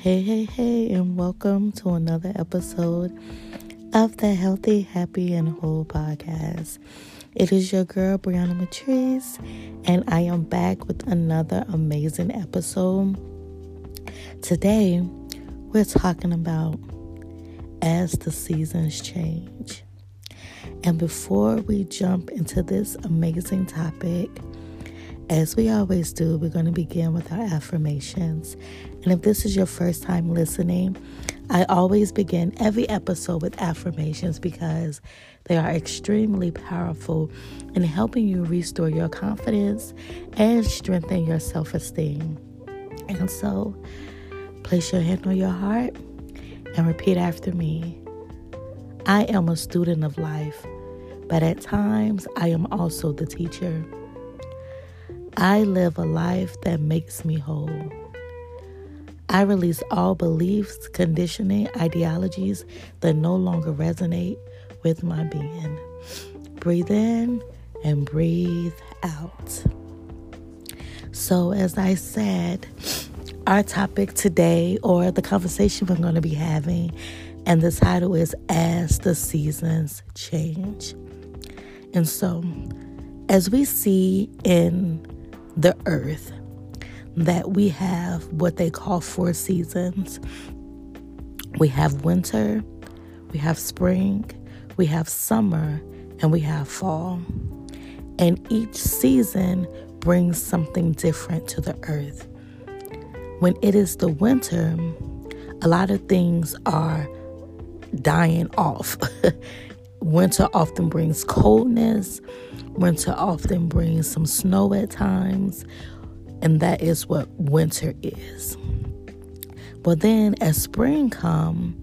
Hey, hey, hey, and welcome to another episode of the Healthy, Happy, and Whole podcast. It is your girl, Brianna Matrice, and I am back with another amazing episode. Today, we're talking about as the seasons change. And before we jump into this amazing topic, as we always do, we're going to begin with our affirmations. And if this is your first time listening, I always begin every episode with affirmations because they are extremely powerful in helping you restore your confidence and strengthen your self esteem. And so, place your hand on your heart and repeat after me I am a student of life, but at times I am also the teacher. I live a life that makes me whole. I release all beliefs, conditioning, ideologies that no longer resonate with my being. Breathe in and breathe out. So, as I said, our topic today, or the conversation we're going to be having, and the title is As the Seasons Change. And so, as we see in the earth that we have what they call four seasons. We have winter, we have spring, we have summer, and we have fall. And each season brings something different to the earth. When it is the winter, a lot of things are dying off. winter often brings coldness, Winter often brings some snow at times, and that is what winter is. But then as spring comes,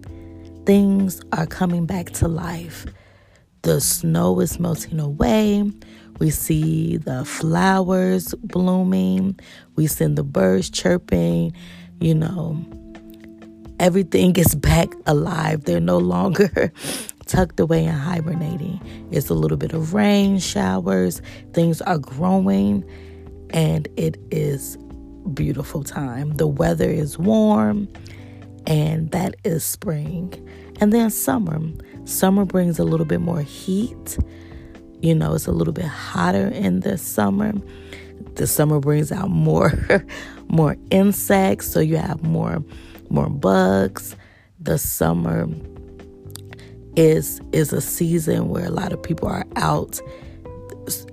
things are coming back to life. The snow is melting away. We see the flowers blooming. We see the birds chirping. You know, everything is back alive. They're no longer tucked away and hibernating. It's a little bit of rain, showers, things are growing, and it is beautiful time. The weather is warm, and that is spring. And then summer. Summer brings a little bit more heat. You know, it's a little bit hotter in the summer. The summer brings out more more insects, so you have more more bugs. The summer is is a season where a lot of people are out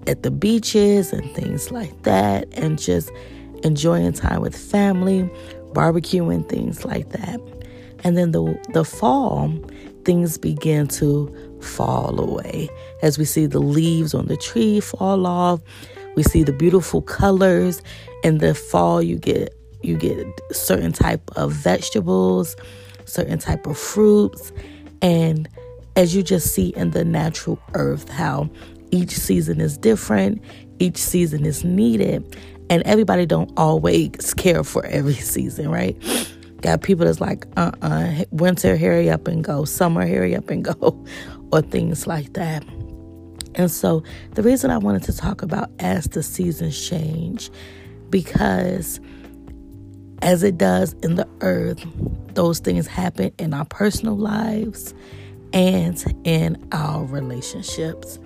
at the beaches and things like that and just enjoying time with family, barbecuing things like that. And then the the fall, things begin to fall away as we see the leaves on the tree fall off. We see the beautiful colors. In the fall, you get you get certain type of vegetables, certain type of fruits, and as you just see in the natural earth, how each season is different, each season is needed, and everybody don't always care for every season, right? Got people that's like, uh uh winter, hurry up and go, summer, hurry up and go, or things like that. And so, the reason I wanted to talk about as the seasons change, because as it does in the earth, those things happen in our personal lives and in our relationships.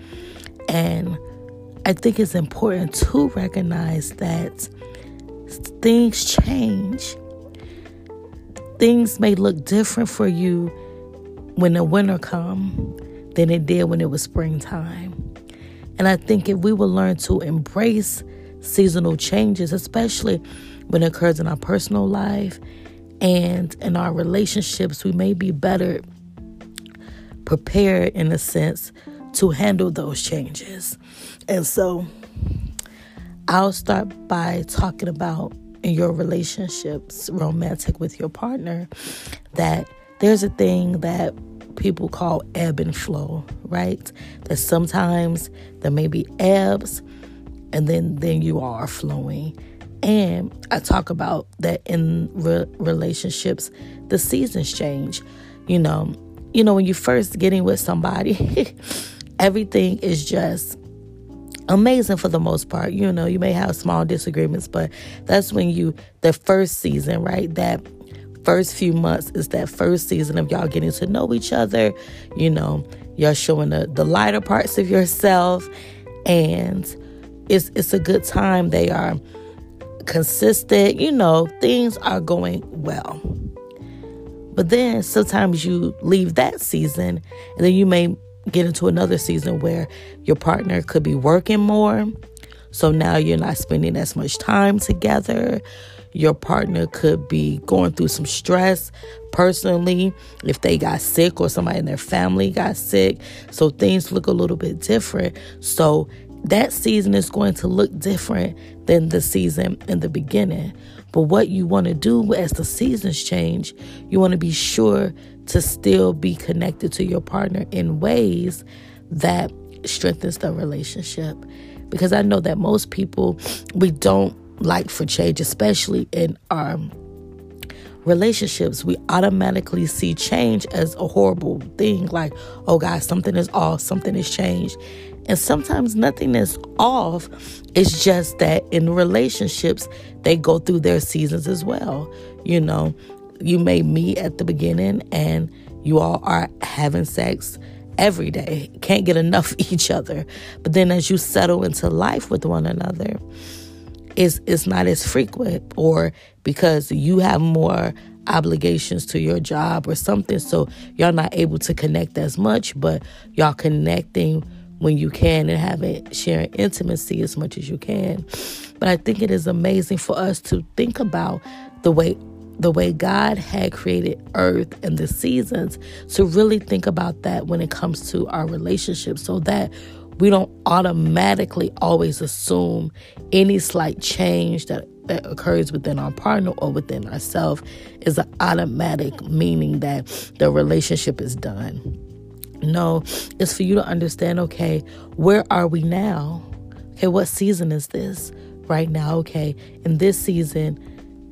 And I think it's important to recognize that things change. Things may look different for you when the winter come than it did when it was springtime. And I think if we will learn to embrace seasonal changes, especially when it occurs in our personal life and in our relationships, we may be better prepared in a sense to handle those changes. And so I'll start by talking about in your relationships, romantic with your partner, that there's a thing that people call ebb and flow, right? That sometimes there may be ebbs and then then you are flowing. And I talk about that in re- relationships, the seasons change. You know, you know, when you first getting with somebody, everything is just amazing for the most part. You know, you may have small disagreements, but that's when you the first season, right? That first few months is that first season of y'all getting to know each other. You know, y'all showing the, the lighter parts of yourself. And it's it's a good time. They are consistent, you know, things are going well. But then sometimes you leave that season and then you may get into another season where your partner could be working more. So now you're not spending as much time together. Your partner could be going through some stress personally if they got sick or somebody in their family got sick. So things look a little bit different. So that season is going to look different than the season in the beginning. But what you want to do as the seasons change, you want to be sure to still be connected to your partner in ways that strengthens the relationship. Because I know that most people, we don't like for change, especially in our relationships, we automatically see change as a horrible thing. Like, oh God, something is off, something has changed. And sometimes nothing is off. It's just that in relationships, they go through their seasons as well. You know, you may meet at the beginning and you all are having sex every day, can't get enough each other. But then as you settle into life with one another, it's, it's not as frequent or because you have more obligations to your job or something so y'all not able to connect as much but y'all connecting when you can and having sharing intimacy as much as you can. But I think it is amazing for us to think about the way the way God had created earth and the seasons to really think about that when it comes to our relationships so that we don't automatically always assume any slight change that, that occurs within our partner or within ourselves is an automatic meaning that the relationship is done. No, it's for you to understand okay, where are we now? Okay, what season is this right now? Okay, in this season,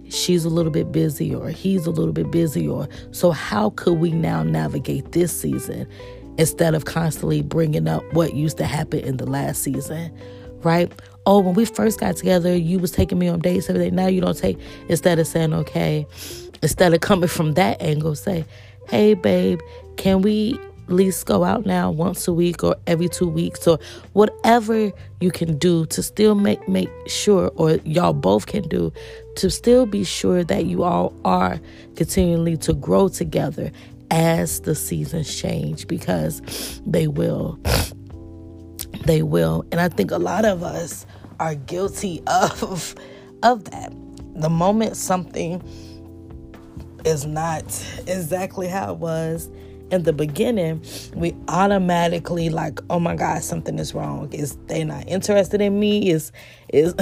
she's a little bit busy or he's a little bit busy or so how could we now navigate this season instead of constantly bringing up what used to happen in the last season right? Oh when we first got together you was taking me on dates every day. Now you don't take instead of saying okay instead of coming from that angle say hey babe can we least go out now once a week or every two weeks or whatever you can do to still make make sure or y'all both can do to still be sure that you all are continually to grow together as the seasons change because they will. They will. And i think a lot of us are guilty of of that. The moment something is not exactly how it was in the beginning, we automatically like, oh my God, something is wrong. Is they not interested in me? Is is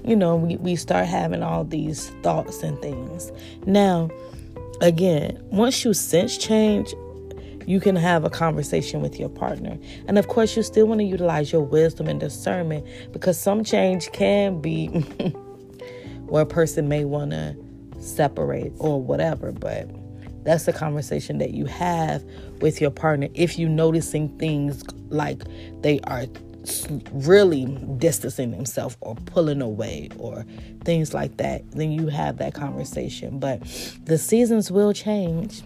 you know, we, we start having all these thoughts and things. Now, again, once you sense change, you can have a conversation with your partner. And of course, you still want to utilize your wisdom and discernment because some change can be where a person may want to separate or whatever, but that's the conversation that you have with your partner if you're noticing things like they are really distancing themselves or pulling away or things like that then you have that conversation. But the seasons will change.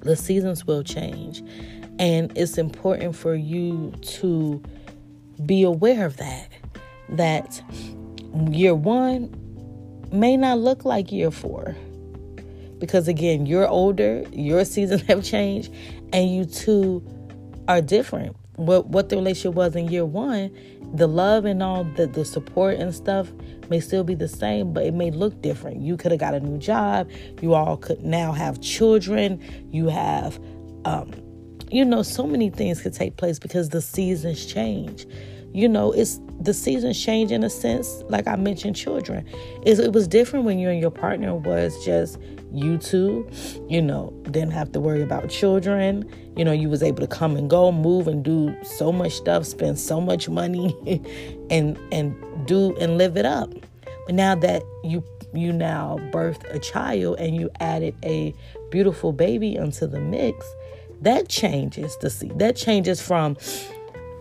The seasons will change. And it's important for you to be aware of that that year 1 may not look like year 4 because again, you're older, your seasons have changed, and you two are different. What what the relationship was in year one, the love and all the, the support and stuff may still be the same, but it may look different. You could have got a new job, you all could now have children, you have um, you know, so many things could take place because the seasons change you know, it's the seasons change in a sense. Like I mentioned, children. Is it was different when you and your partner was just you two. You know, didn't have to worry about children. You know, you was able to come and go, move and do so much stuff, spend so much money, and and do and live it up. But now that you you now birthed a child and you added a beautiful baby into the mix, that changes the see. That changes from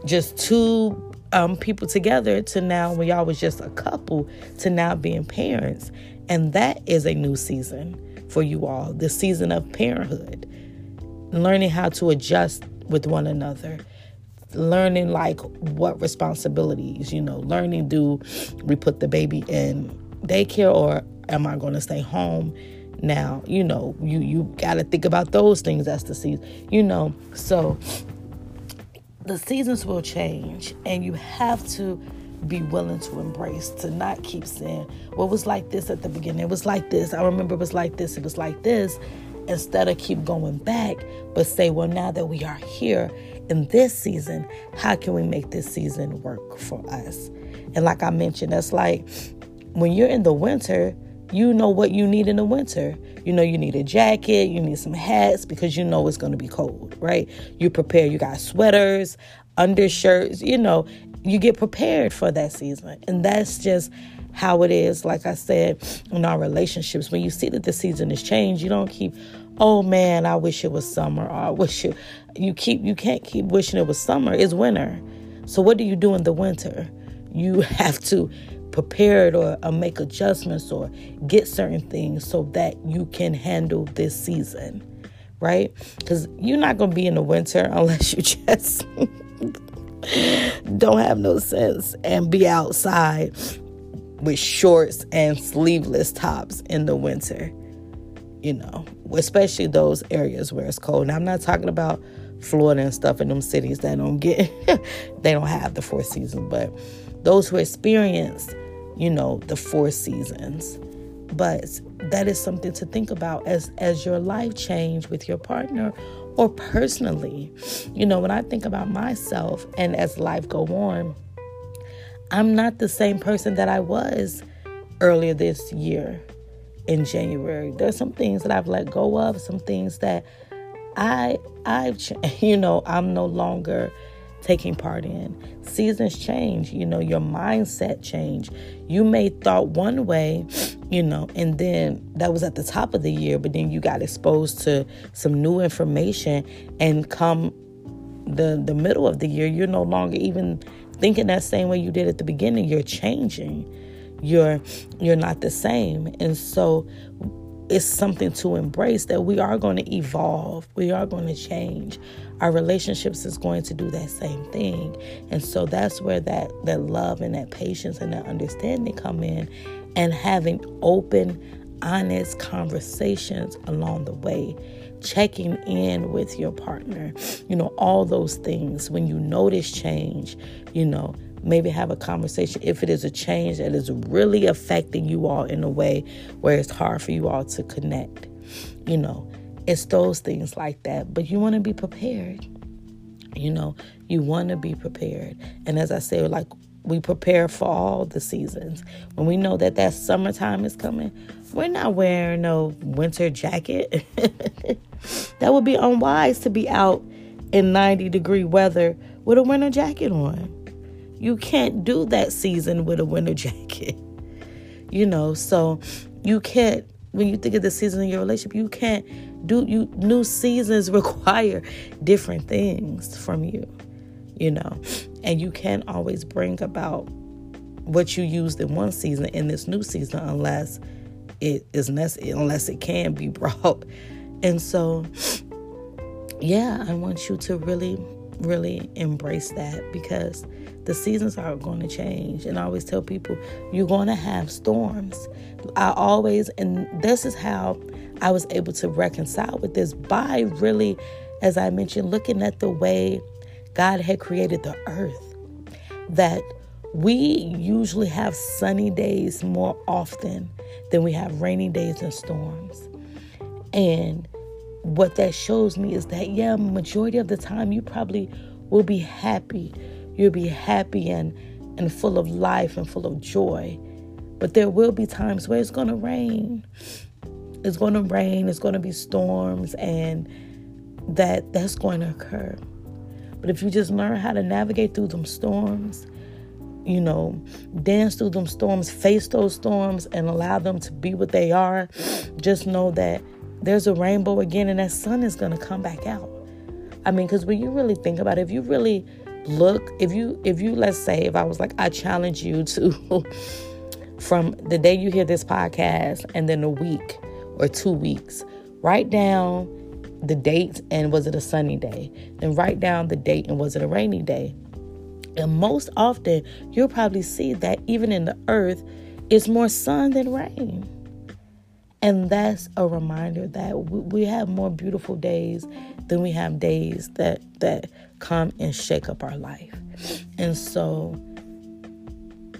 just two um, people together to now when y'all was just a couple to now being parents. And that is a new season for you all the season of parenthood, learning how to adjust with one another. Learning like what responsibilities, you know, learning do we put the baby in daycare or am I going to stay home? Now, you know, you you got to think about those things as the season, you know. So the seasons will change and you have to be willing to embrace, to not keep saying, well, it was like this at the beginning. It was like this. I remember it was like this. It was like this. Instead of keep going back, but say, well, now that we are here in this season, how can we make this season work for us? And like I mentioned, that's like when you're in the winter, you know what you need in the winter. You know, you need a jacket, you need some hats because you know it's going to be cold, right? You prepare, you got sweaters, undershirts, you know, you get prepared for that season. And that's just how it is. Like I said, in our relationships, when you see that the season has changed, you don't keep, oh man, I wish it was summer, or I wish it, you keep, you can't keep wishing it was summer. It's winter. So what do you do in the winter? You have to prepare it or, or make adjustments or get certain things so that you can handle this season, right? Because you're not to be in the winter unless you just don't have no sense and be outside with shorts and sleeveless tops in the winter. You know, especially those areas where it's cold. Now, I'm not talking about Florida and stuff in them cities that don't get, they don't have the four seasons, but those who experience, you know, the four seasons. But that is something to think about as as your life change with your partner or personally. You know, when I think about myself and as life go on, I'm not the same person that I was earlier this year in January. There's some things that I've let go of, some things that I I've you know, I'm no longer taking part in. Seasons change, you know, your mindset change. You may thought one way you know and then that was at the top of the year but then you got exposed to some new information and come the the middle of the year you're no longer even thinking that same way you did at the beginning. You're changing. You're you're not the same. And so it's something to embrace that we are going to evolve. We are going to change. Our relationships is going to do that same thing. And so that's where that that love and that patience and that understanding come in and having open, honest conversations along the way. Checking in with your partner, you know, all those things. When you notice change, you know, maybe have a conversation if it is a change that is really affecting you all in a way where it's hard for you all to connect. You know, it's those things like that. But you want to be prepared. You know, you want to be prepared. And as I say, like we prepare for all the seasons. When we know that that summertime is coming, we're not wearing no winter jacket. that would be unwise to be out in 90 degree weather with a winter jacket on. You can't do that season with a winter jacket. You know, so you can't when you think of the season in your relationship, you can't do you new seasons require different things from you you know, and you can't always bring about what you used in one season in this new season unless it is necessary, unless it can be brought. And so, yeah, I want you to really, really embrace that because the seasons are going to change. And I always tell people, you're going to have storms. I always, and this is how I was able to reconcile with this by really, as I mentioned, looking at the way God had created the earth, that we usually have sunny days more often than we have rainy days and storms. And what that shows me is that, yeah, majority of the time you probably will be happy. You'll be happy and, and full of life and full of joy. But there will be times where it's going to rain. It's going to rain, it's going to be storms, and that that's going to occur. But if you just learn how to navigate through them storms, you know, dance through them storms, face those storms, and allow them to be what they are, just know that there's a rainbow again and that sun is going to come back out. I mean, because when you really think about it, if you really look if you if you let's say if I was like I challenge you to from the day you hear this podcast and then a week or two weeks, write down the date and was it a sunny day? Then write down the date and was it a rainy day? And most often, you'll probably see that even in the earth, it's more sun than rain. And that's a reminder that we have more beautiful days than we have days that that come and shake up our life. And so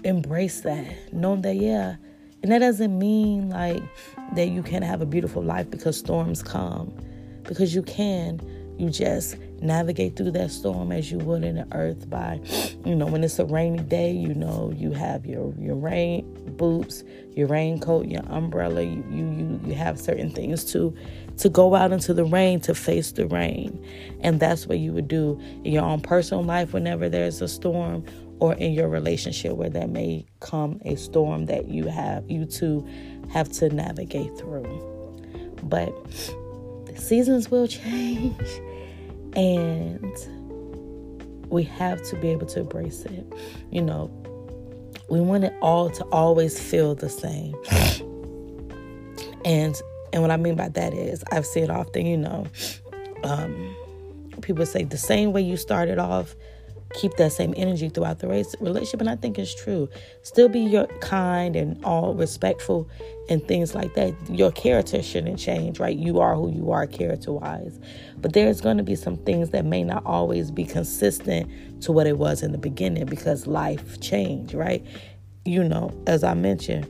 embrace that. Know that yeah. And that doesn't mean like that you can't have a beautiful life because storms come. Because you can. You just navigate through that storm as you would in the earth by, you know, when it's a rainy day, you know, you have your your rain boots, your raincoat, your umbrella. You you you have certain things to to go out into the rain to face the rain, and that's what you would do in your own personal life whenever there's a storm, or in your relationship where there may come a storm that you have you two have to navigate through. But the seasons will change and we have to be able to embrace it. You know, we want it all to always feel the same. And and what I mean by that is I've said often, you know, um, people say the same way you started off keep that same energy throughout the race relationship. And I think it's true. Still be your kind and all respectful and things like that. Your character shouldn't change, right? You are who you are character wise. But there's going to be some things that may not always be consistent to what it was in the beginning because life changed, right? You know, as I mentioned,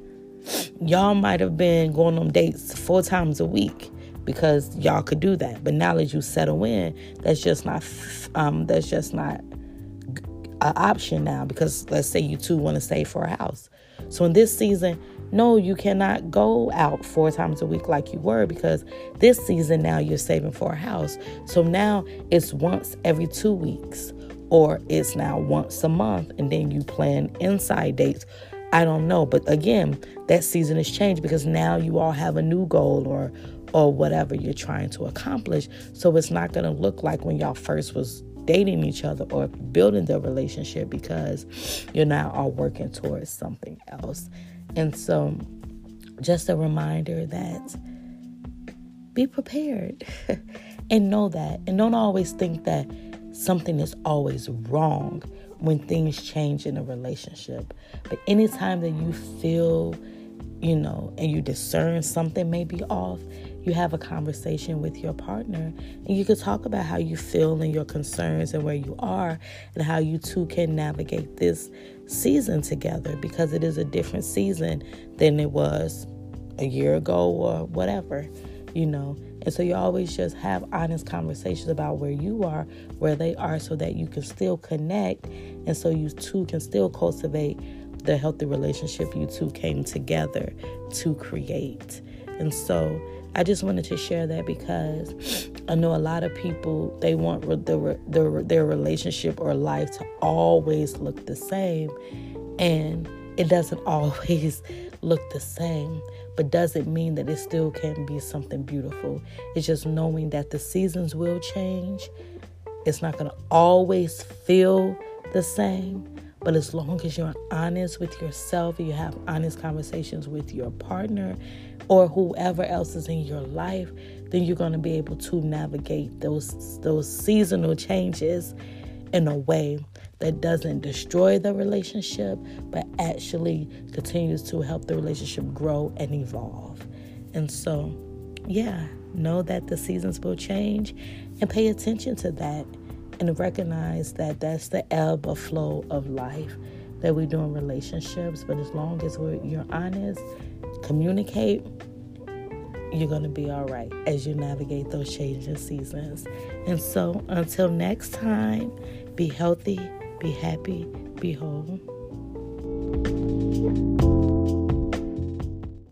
y'all might have been going on dates four times a week because y'all could do that. But now that you settle in, that's just not um, that's just not an option now because let's say you two want to save for a house. So in this season, no, you cannot go out four times a week like you were because this season now you're saving for a house. So now it's once every two weeks or it's now once a month and then you plan inside dates. I don't know, but again, that season has changed because now you all have a new goal or or whatever you're trying to accomplish. So it's not going to look like when y'all first was dating each other or building the relationship because you're now all working towards something else. And so, just a reminder that be prepared and know that. And don't always think that something is always wrong when things change in a relationship. But anytime that you feel, you know, and you discern something may be off, you have a conversation with your partner and you could talk about how you feel and your concerns and where you are and how you two can navigate this season together because it is a different season than it was a year ago or whatever, you know. And so you always just have honest conversations about where you are, where they are, so that you can still connect and so you two can still cultivate the healthy relationship you two came together to create. And so I just wanted to share that because I know a lot of people they want their their their relationship or life to always look the same, and it doesn't always look the same. But doesn't mean that it still can be something beautiful. It's just knowing that the seasons will change. It's not going to always feel the same, but as long as you're honest with yourself, you have honest conversations with your partner or whoever else is in your life, then you're going to be able to navigate those those seasonal changes in a way that doesn't destroy the relationship, but actually continues to help the relationship grow and evolve. And so, yeah, know that the seasons will change and pay attention to that and recognize that that's the ebb or flow of life that we do in relationships. But as long as you're honest, communicate, you're going to be all right as you navigate those changing seasons. And so until next time, be healthy, be happy, be whole.